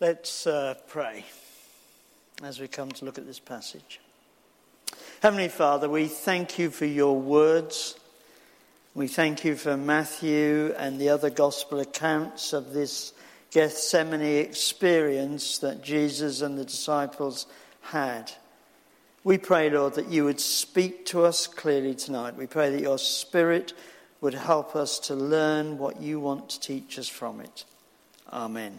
Let's uh, pray as we come to look at this passage. Heavenly Father, we thank you for your words. We thank you for Matthew and the other gospel accounts of this Gethsemane experience that Jesus and the disciples had. We pray, Lord, that you would speak to us clearly tonight. We pray that your Spirit would help us to learn what you want to teach us from it. Amen.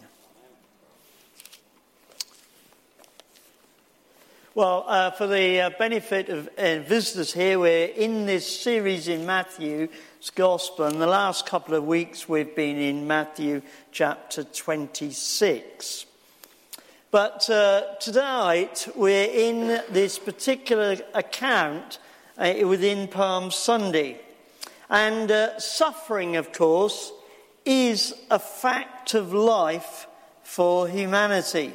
Well, uh, for the uh, benefit of uh, visitors here, we're in this series in Matthew's Gospel, and the last couple of weeks we've been in Matthew chapter 26. But uh, tonight we're in this particular account uh, within Palm Sunday. And uh, suffering, of course, is a fact of life for humanity.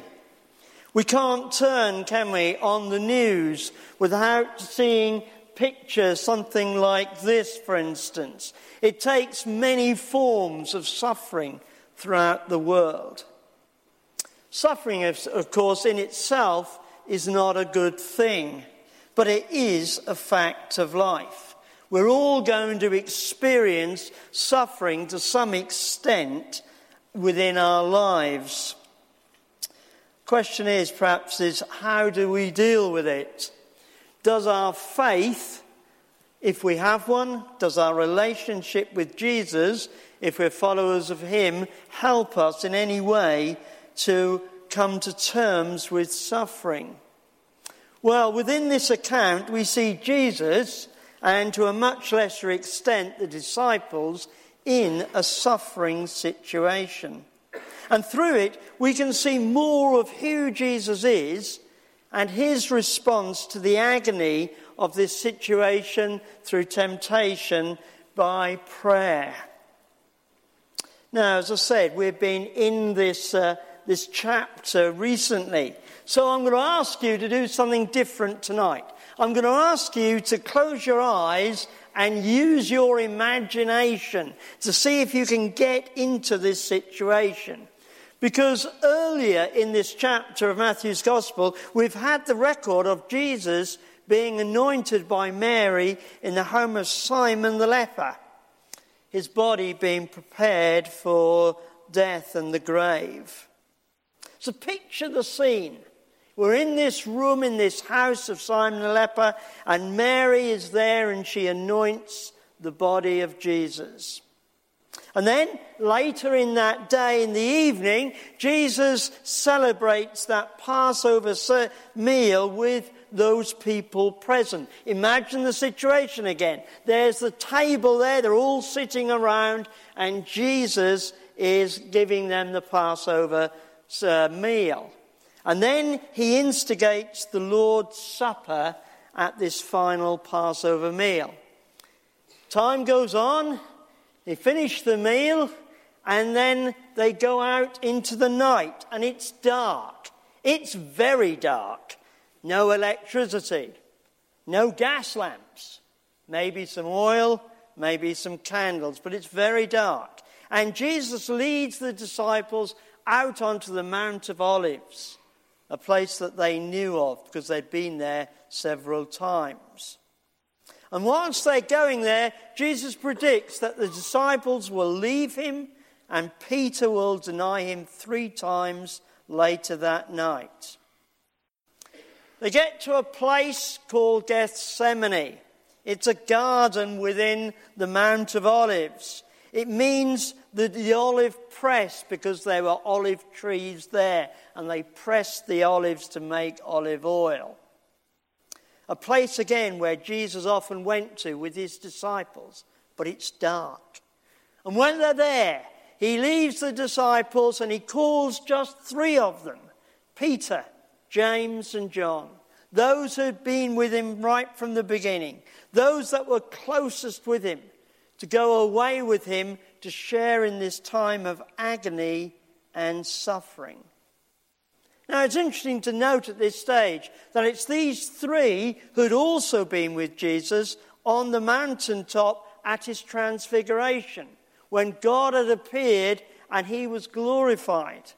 We can't turn, can we, on the news without seeing pictures, something like this, for instance. It takes many forms of suffering throughout the world. Suffering, of course, in itself is not a good thing, but it is a fact of life. We're all going to experience suffering to some extent within our lives. Question is perhaps is how do we deal with it? Does our faith, if we have one, does our relationship with Jesus, if we're followers of Him, help us in any way to come to terms with suffering? Well, within this account, we see Jesus and to a much lesser extent the disciples in a suffering situation. And through it, we can see more of who Jesus is and his response to the agony of this situation through temptation by prayer. Now, as I said, we've been in this, uh, this chapter recently. So I'm going to ask you to do something different tonight. I'm going to ask you to close your eyes and use your imagination to see if you can get into this situation. Because earlier in this chapter of Matthew's Gospel, we've had the record of Jesus being anointed by Mary in the home of Simon the leper, his body being prepared for death and the grave. So picture the scene. We're in this room, in this house of Simon the leper, and Mary is there and she anoints the body of Jesus. And then later in that day, in the evening, Jesus celebrates that Passover meal with those people present. Imagine the situation again. There's the table there, they're all sitting around, and Jesus is giving them the Passover uh, meal. And then he instigates the Lord's Supper at this final Passover meal. Time goes on, they finish the meal and then they go out into the night and it's dark. It's very dark. No electricity, no gas lamps, maybe some oil, maybe some candles, but it's very dark. And Jesus leads the disciples out onto the Mount of Olives, a place that they knew of because they'd been there several times. And whilst they're going there, Jesus predicts that the disciples will leave him and Peter will deny him three times later that night. They get to a place called Gethsemane. It's a garden within the Mount of Olives. It means the, the olive press because there were olive trees there and they pressed the olives to make olive oil. A place again where Jesus often went to with his disciples, but it's dark. And when they're there, he leaves the disciples and he calls just three of them Peter, James, and John. Those who'd been with him right from the beginning, those that were closest with him, to go away with him to share in this time of agony and suffering. Now, it's interesting to note at this stage that it's these three who'd also been with Jesus on the mountaintop at his transfiguration when God had appeared and he was glorified.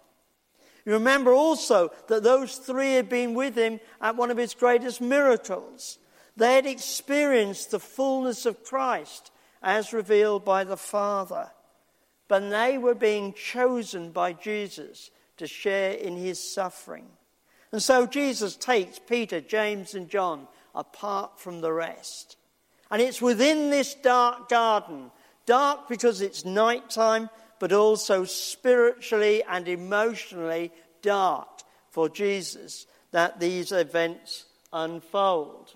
You remember also that those three had been with him at one of his greatest miracles. They had experienced the fullness of Christ as revealed by the Father. But they were being chosen by Jesus to share in his suffering. And so Jesus takes Peter, James, and John apart from the rest. And it's within this dark garden, dark because it's nighttime, but also spiritually and emotionally dark for Jesus that these events unfold.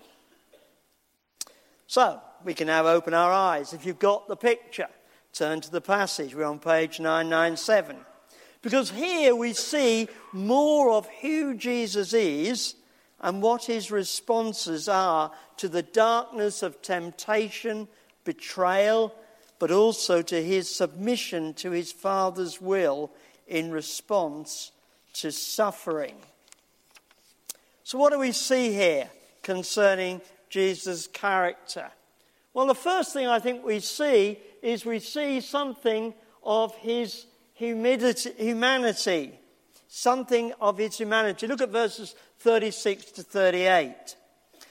So, we can now open our eyes. If you've got the picture, turn to the passage. We're on page 997. Because here we see more of who Jesus is and what his responses are to the darkness of temptation, betrayal, but also to his submission to his Father's will in response to suffering. So, what do we see here concerning Jesus' character? Well, the first thing I think we see is we see something of his humanity, something of his humanity. Look at verses 36 to 38.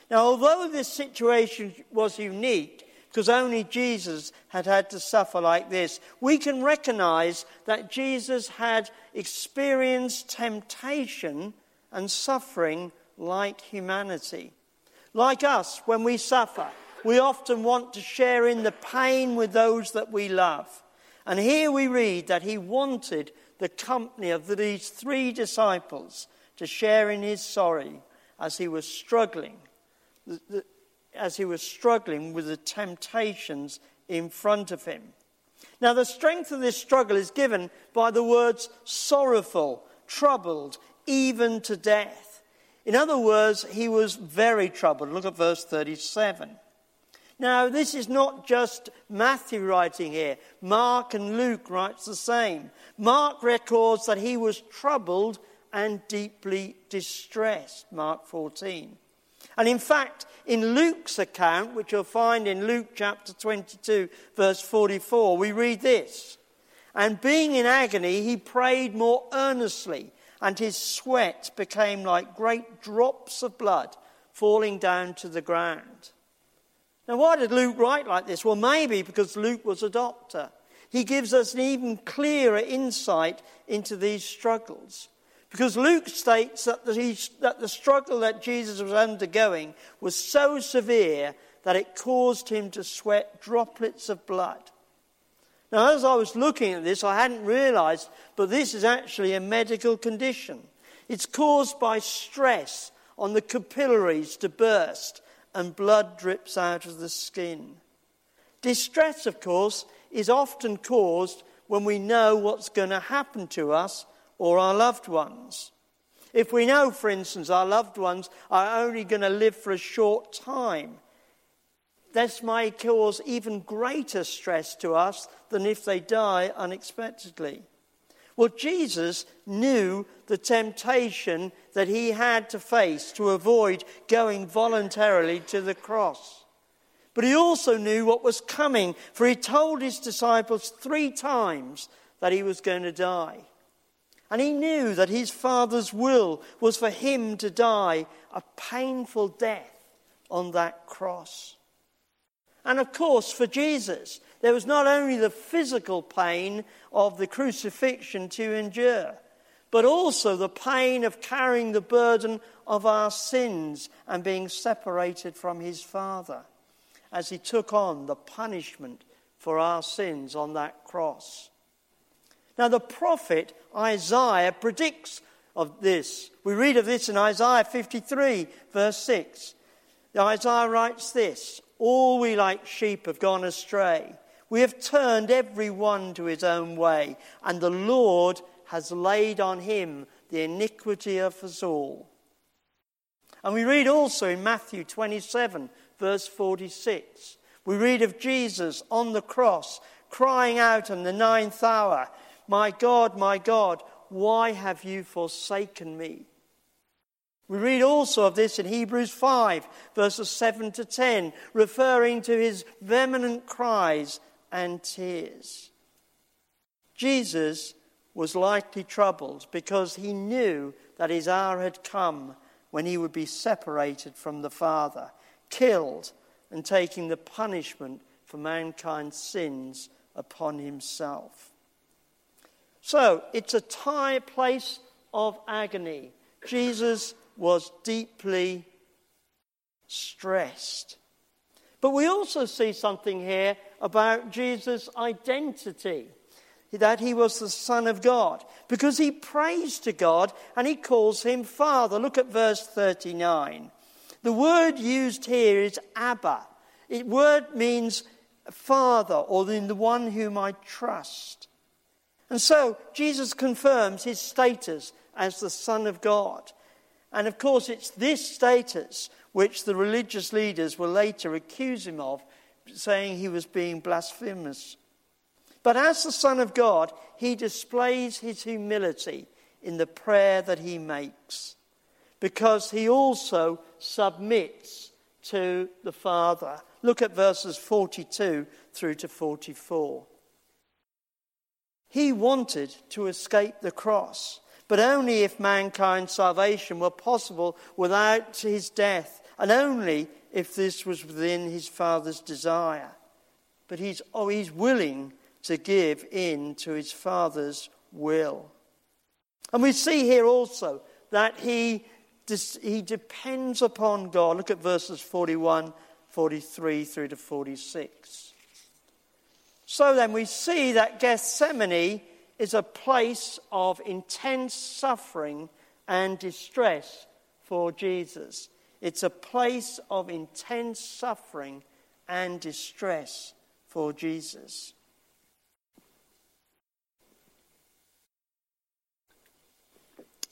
Now, although this situation was unique, because only Jesus had had to suffer like this, we can recognize that Jesus had experienced temptation and suffering like humanity. Like us, when we suffer, we often want to share in the pain with those that we love. And here we read that he wanted the company of these three disciples to share in his sorrow as he was struggling as he was struggling with the temptations in front of him. Now, the strength of this struggle is given by the words sorrowful, troubled, even to death. In other words, he was very troubled. Look at verse 37. Now, this is not just Matthew writing here. Mark and Luke writes the same. Mark records that he was troubled and deeply distressed. Mark 14. And in fact, in Luke's account, which you'll find in Luke chapter 22, verse 44, we read this. And being in agony, he prayed more earnestly, and his sweat became like great drops of blood falling down to the ground. Now, why did Luke write like this? Well, maybe because Luke was a doctor. He gives us an even clearer insight into these struggles. Because Luke states that the, that the struggle that Jesus was undergoing was so severe that it caused him to sweat droplets of blood. Now, as I was looking at this, I hadn't realized, but this is actually a medical condition. It's caused by stress on the capillaries to burst and blood drips out of the skin. Distress, of course, is often caused when we know what's going to happen to us or our loved ones. If we know, for instance, our loved ones are only going to live for a short time, this may cause even greater stress to us than if they die unexpectedly. Well, Jesus knew the temptation that he had to face to avoid going voluntarily to the cross. But he also knew what was coming, for he told his disciples three times that he was going to die. And he knew that his Father's will was for him to die a painful death on that cross. And of course, for Jesus, there was not only the physical pain of the crucifixion to endure, but also the pain of carrying the burden of our sins and being separated from his Father as he took on the punishment for our sins on that cross. Now, the prophet Isaiah predicts of this. We read of this in Isaiah 53, verse 6. Isaiah writes this All we like sheep have gone astray. We have turned every one to his own way, and the Lord has laid on him the iniquity of us all. And we read also in Matthew 27, verse 46. We read of Jesus on the cross crying out in the ninth hour, my God, my God, why have you forsaken me? We read also of this in Hebrews 5, verses 7 to 10, referring to his vehement cries and tears. Jesus was lightly troubled because he knew that his hour had come when he would be separated from the Father, killed, and taking the punishment for mankind's sins upon himself. So it's a time, place of agony. Jesus was deeply stressed. But we also see something here about Jesus' identity that he was the Son of God because he prays to God and he calls him Father. Look at verse 39. The word used here is Abba. The word means Father or in the one whom I trust. And so Jesus confirms his status as the Son of God. And of course, it's this status which the religious leaders will later accuse him of, saying he was being blasphemous. But as the Son of God, he displays his humility in the prayer that he makes, because he also submits to the Father. Look at verses 42 through to 44. He wanted to escape the cross, but only if mankind's salvation were possible without his death, and only if this was within his Father's desire. But he's, oh, he's willing to give in to his Father's will. And we see here also that he, he depends upon God. Look at verses 41, 43 through to 46. So then we see that Gethsemane is a place of intense suffering and distress for Jesus. It's a place of intense suffering and distress for Jesus.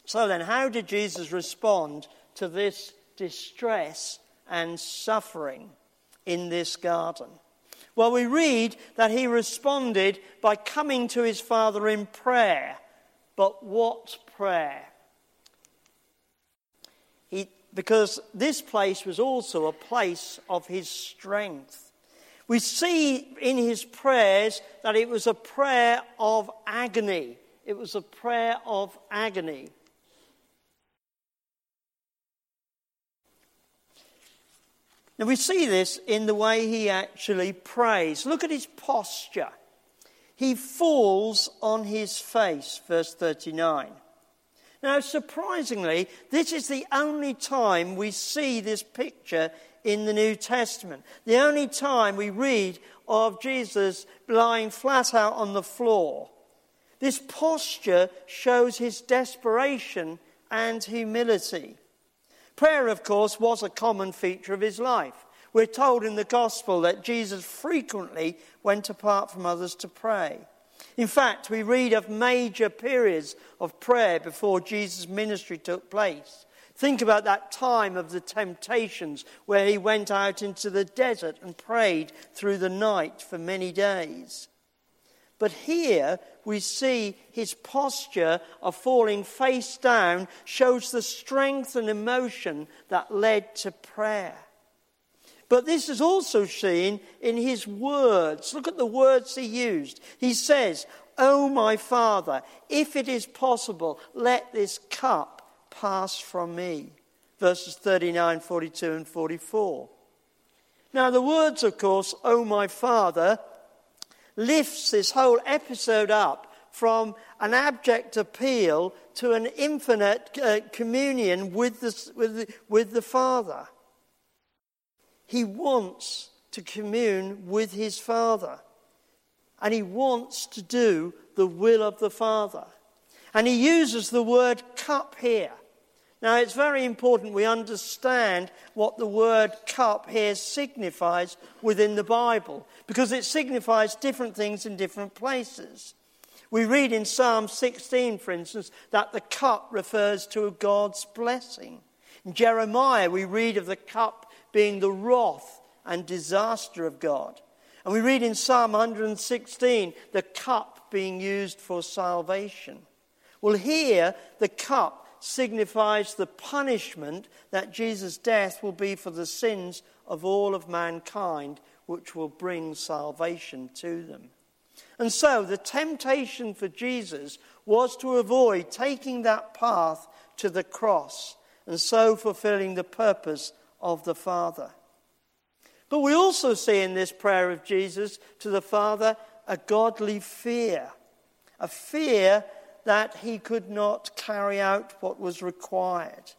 So then, how did Jesus respond to this distress and suffering in this garden? Well, we read that he responded by coming to his Father in prayer. But what prayer? He, because this place was also a place of his strength. We see in his prayers that it was a prayer of agony. It was a prayer of agony. Now we see this in the way he actually prays. Look at his posture. He falls on his face, verse 39. Now, surprisingly, this is the only time we see this picture in the New Testament. The only time we read of Jesus lying flat out on the floor. This posture shows his desperation and humility. Prayer, of course, was a common feature of his life. We're told in the Gospel that Jesus frequently went apart from others to pray. In fact, we read of major periods of prayer before Jesus' ministry took place. Think about that time of the temptations where he went out into the desert and prayed through the night for many days. But here we see his posture of falling face down shows the strength and emotion that led to prayer. But this is also seen in his words. Look at the words he used. He says, Oh, my Father, if it is possible, let this cup pass from me. Verses 39, 42, and 44. Now, the words, of course, Oh, my Father, lifts this whole episode up from an abject appeal to an infinite uh, communion with the, with, the, with the Father. He wants to commune with his Father. And he wants to do the will of the Father. And he uses the word cup here. Now, it's very important we understand what the word cup here signifies within the Bible, because it signifies different things in different places. We read in Psalm 16, for instance, that the cup refers to God's blessing. In Jeremiah, we read of the cup being the wrath and disaster of God. And we read in Psalm 116 the cup being used for salvation. Well, here, the cup signifies the punishment that Jesus' death will be for the sins of all of mankind, which will bring salvation to them. And so, the temptation for Jesus was to avoid taking that path to the cross and so fulfilling the purpose of the Father. But we also see in this prayer of Jesus to the Father a godly fear, a fear that he could not carry out what was required.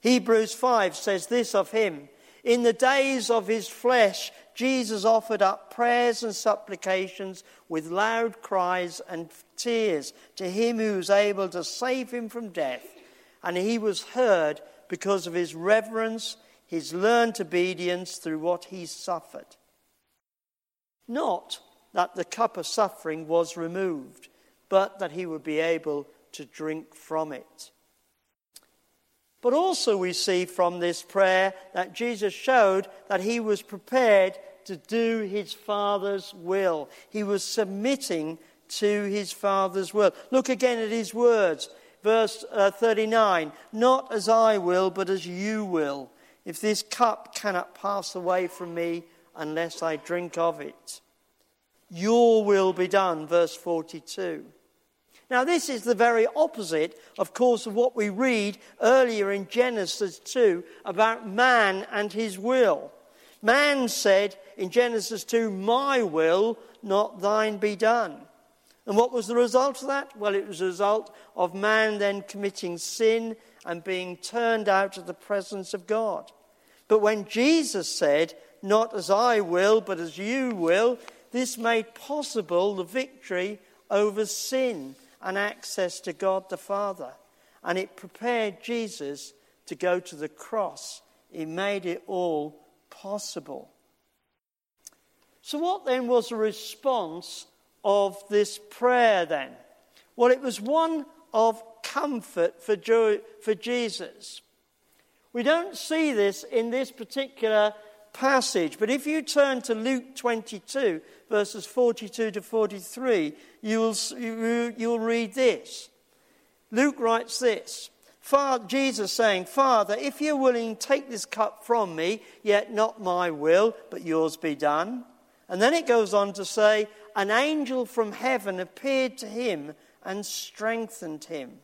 Hebrews 5 says this of him In the days of his flesh, Jesus offered up prayers and supplications with loud cries and tears to him who was able to save him from death. And he was heard because of his reverence, his learned obedience through what he suffered. Not that the cup of suffering was removed, but that he would be able to drink from it. But also, we see from this prayer that Jesus showed that he was prepared to do his Father's will. He was submitting to his Father's will. Look again at his words. Verse uh, 39 Not as I will, but as you will. If this cup cannot pass away from me unless I drink of it. Your will be done. Verse 42. Now, this is the very opposite, of course, of what we read earlier in Genesis 2 about man and his will. Man said in Genesis 2, My will, not thine be done. And what was the result of that? Well, it was a result of man then committing sin and being turned out of the presence of God. But when Jesus said, Not as I will, but as you will, this made possible the victory over sin and access to God the Father. And it prepared Jesus to go to the cross. It made it all possible. So, what then was the response of this prayer then? Well, it was one of comfort for, for Jesus. We don't see this in this particular passage, but if you turn to Luke 22, verses 42 to 43, you'll, you, you'll read this. Luke writes this Jesus saying, Father, if you're willing, take this cup from me, yet not my will, but yours be done. And then it goes on to say, An angel from heaven appeared to him and strengthened him.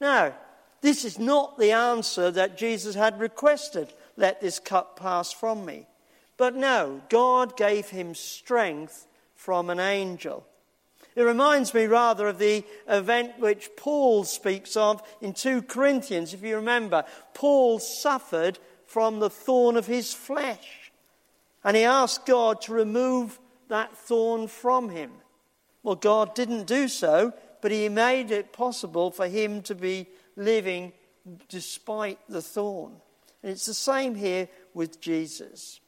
Now, this is not the answer that Jesus had requested let this cup pass from me. But no, God gave him strength from an angel. It reminds me rather of the event which Paul speaks of in 2 Corinthians. If you remember, Paul suffered from the thorn of his flesh. And he asked God to remove that thorn from him. Well, God didn't do so, but he made it possible for him to be living despite the thorn. And it's the same here with Jesus.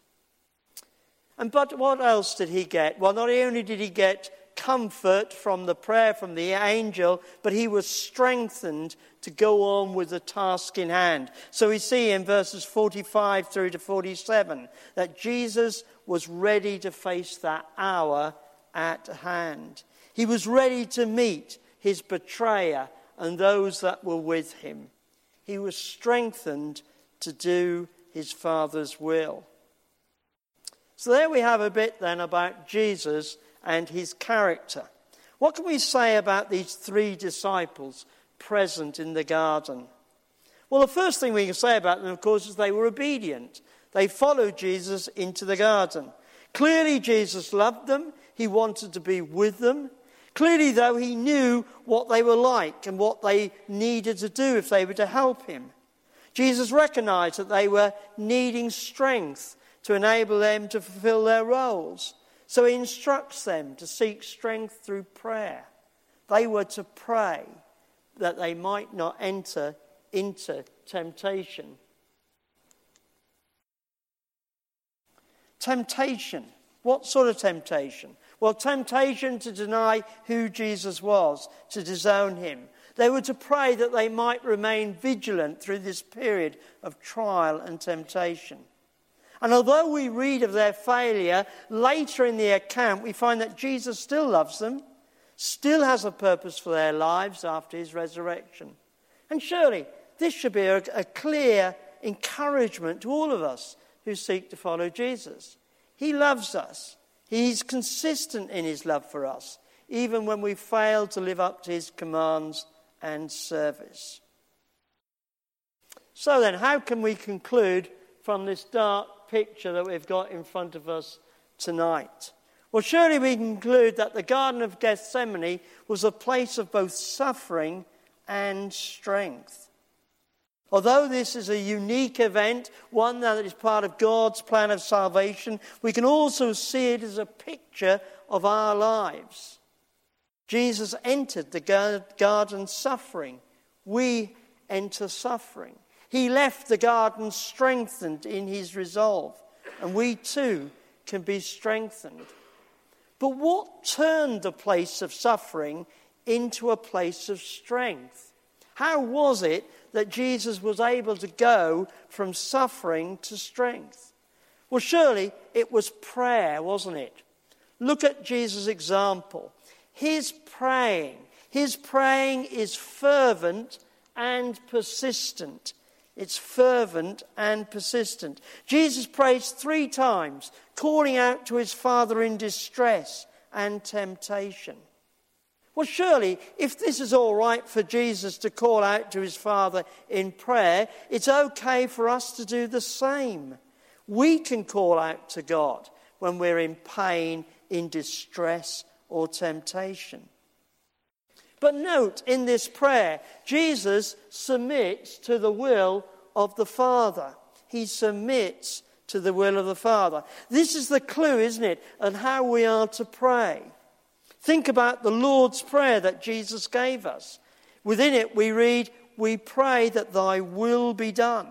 And but what else did he get? Well, not only did he get comfort from the prayer from the angel, but he was strengthened to go on with the task in hand. So we see in verses 45 through to 47 that Jesus was ready to face that hour at hand. He was ready to meet his betrayer and those that were with him. He was strengthened to do his Father's will. So there we have a bit then about Jesus and his character. What can we say about these three disciples present in the garden? Well, the first thing we can say about them, of course, is they were obedient. They followed Jesus into the garden. Clearly, Jesus loved them. He wanted to be with them. Clearly, though, he knew what they were like and what they needed to do if they were to help him. Jesus recognized that they were needing strength to enable them to fulfill their roles. So he instructs them to seek strength through prayer. They were to pray that they might not enter into temptation. Temptation. What sort of temptation? Well, temptation to deny who Jesus was, to disown him, they were to pray that they might remain vigilant through this period of trial and temptation. And although we read of their failure later in the account, we find that Jesus still loves them, still has a purpose for their lives after his resurrection. And surely this should be a, a clear encouragement to all of us who seek to follow Jesus. He loves us, He's consistent in His love for us. even when we fail to live up to his commands and service. So then, how can we conclude from this dark picture that we've got in front of us tonight? Well, surely we conclude that the Garden of Gethsemane was a place of both suffering and strength. Although this is a unique event, one that is part of God's plan of salvation, we can also see it as a picture of our lives. Jesus entered the garden suffering. We enter suffering. He left the garden strengthened in his resolve, and we too can be strengthened. But what turned the place of suffering into a place of strength? How was it that Jesus was able to go from suffering to strength? Well, surely it was prayer, wasn't it? Look at Jesus' example. His praying, his praying is fervent and persistent. It's fervent and persistent. Jesus prays three times, calling out to his Father in distress and temptation. Well, surely, if this is all right for Jesus to call out to his Father in prayer, it's okay for us to do the same. We can call out to God when we're in pain, in distress, or temptation. But note in this prayer, Jesus submits to the will of the Father. He submits to the will of the Father. This is the clue, isn't it, on how we are to pray. Think about the Lord's Prayer that Jesus gave us. Within it, we read, We pray that thy will be done.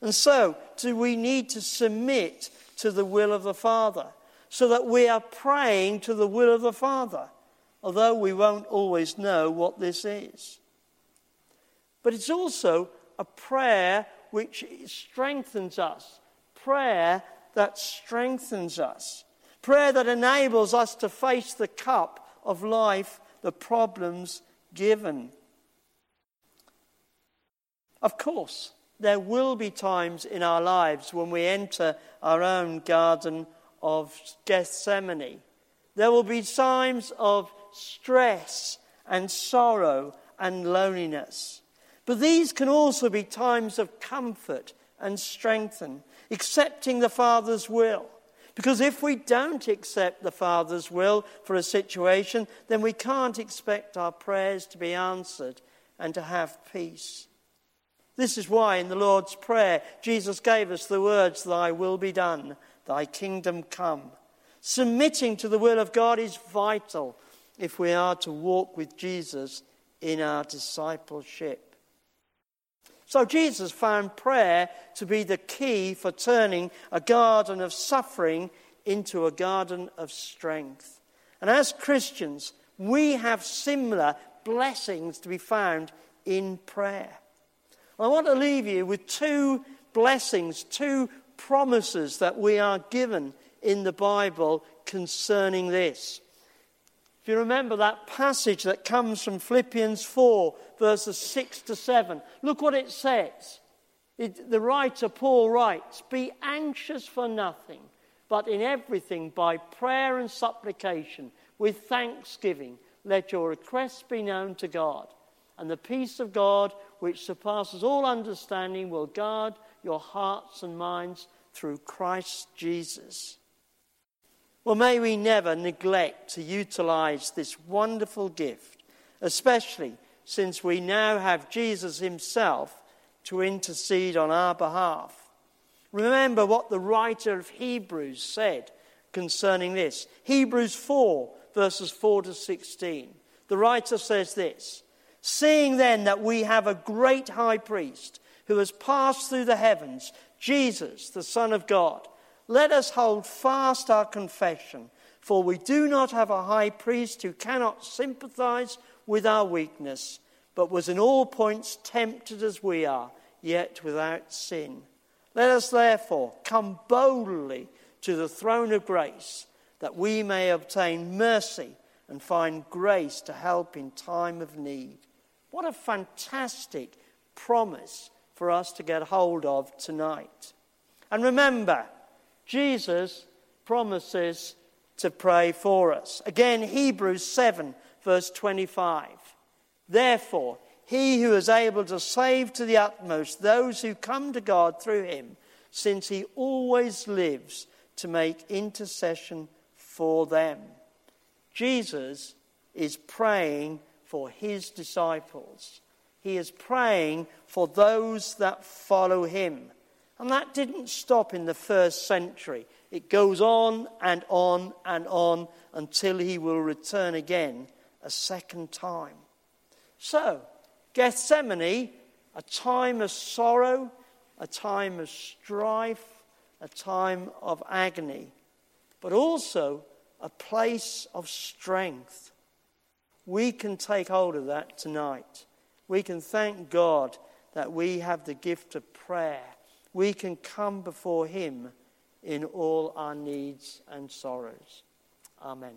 And so, do we need to submit to the will of the Father so that we are praying to the will of the Father? although we won't always know what this is. But it's also a prayer which strengthens us, prayer that strengthens us, prayer that enables us to face the cup of life, the problems given. Of course, there will be times in our lives when we enter our own garden of Gethsemane. There will be times of stress and sorrow and loneliness. But these can also be times of comfort and strengthen, accepting the Father's will. Because if we don't accept the Father's will for a situation, then we can't expect our prayers to be answered and to have peace. This is why in the Lord's Prayer, Jesus gave us the words, Thy will be done, Thy kingdom come. Submitting to the will of God is vital if we are to walk with Jesus in our discipleship. So, Jesus found prayer to be the key for turning a garden of suffering into a garden of strength. And as Christians, we have similar blessings to be found in prayer. I want to leave you with two blessings, two promises that we are given in the Bible concerning this. If you remember that passage that comes from Philippians 4, verses 6 to 7, look what it says. It, the writer Paul writes Be anxious for nothing, but in everything by prayer and supplication, with thanksgiving, let your requests be known to God. And the peace of God, which surpasses all understanding, will guard your hearts and minds through Christ Jesus. Well, may we never neglect to utilize this wonderful gift, especially since we now have Jesus himself to intercede on our behalf. Remember what the writer of Hebrews said concerning this. Hebrews 4, verses 4 to 16. The writer says this Seeing then that we have a great high priest who has passed through the heavens, Jesus, the Son of God, let us hold fast our confession, for we do not have a high priest who cannot sympathize with our weakness, but was in all points tempted as we are, yet without sin. Let us therefore come boldly to the throne of grace, that we may obtain mercy and find grace to help in time of need. What a fantastic promise for us to get hold of tonight. And remember, Jesus promises to pray for us. Again, Hebrews 7, verse 25. Therefore, he who is able to save to the utmost those who come to God through him, since he always lives to make intercession for them. Jesus is praying for his disciples. He is praying for those that follow him. And that didn't stop in the first century. It goes on and on and on until he will return again a second time. So, Gethsemane, a time of sorrow, a time of strife, a time of agony, but also a place of strength. We can take hold of that tonight. We can thank God that we have the gift of prayer. We can come before Him in all our needs and sorrows. Amen.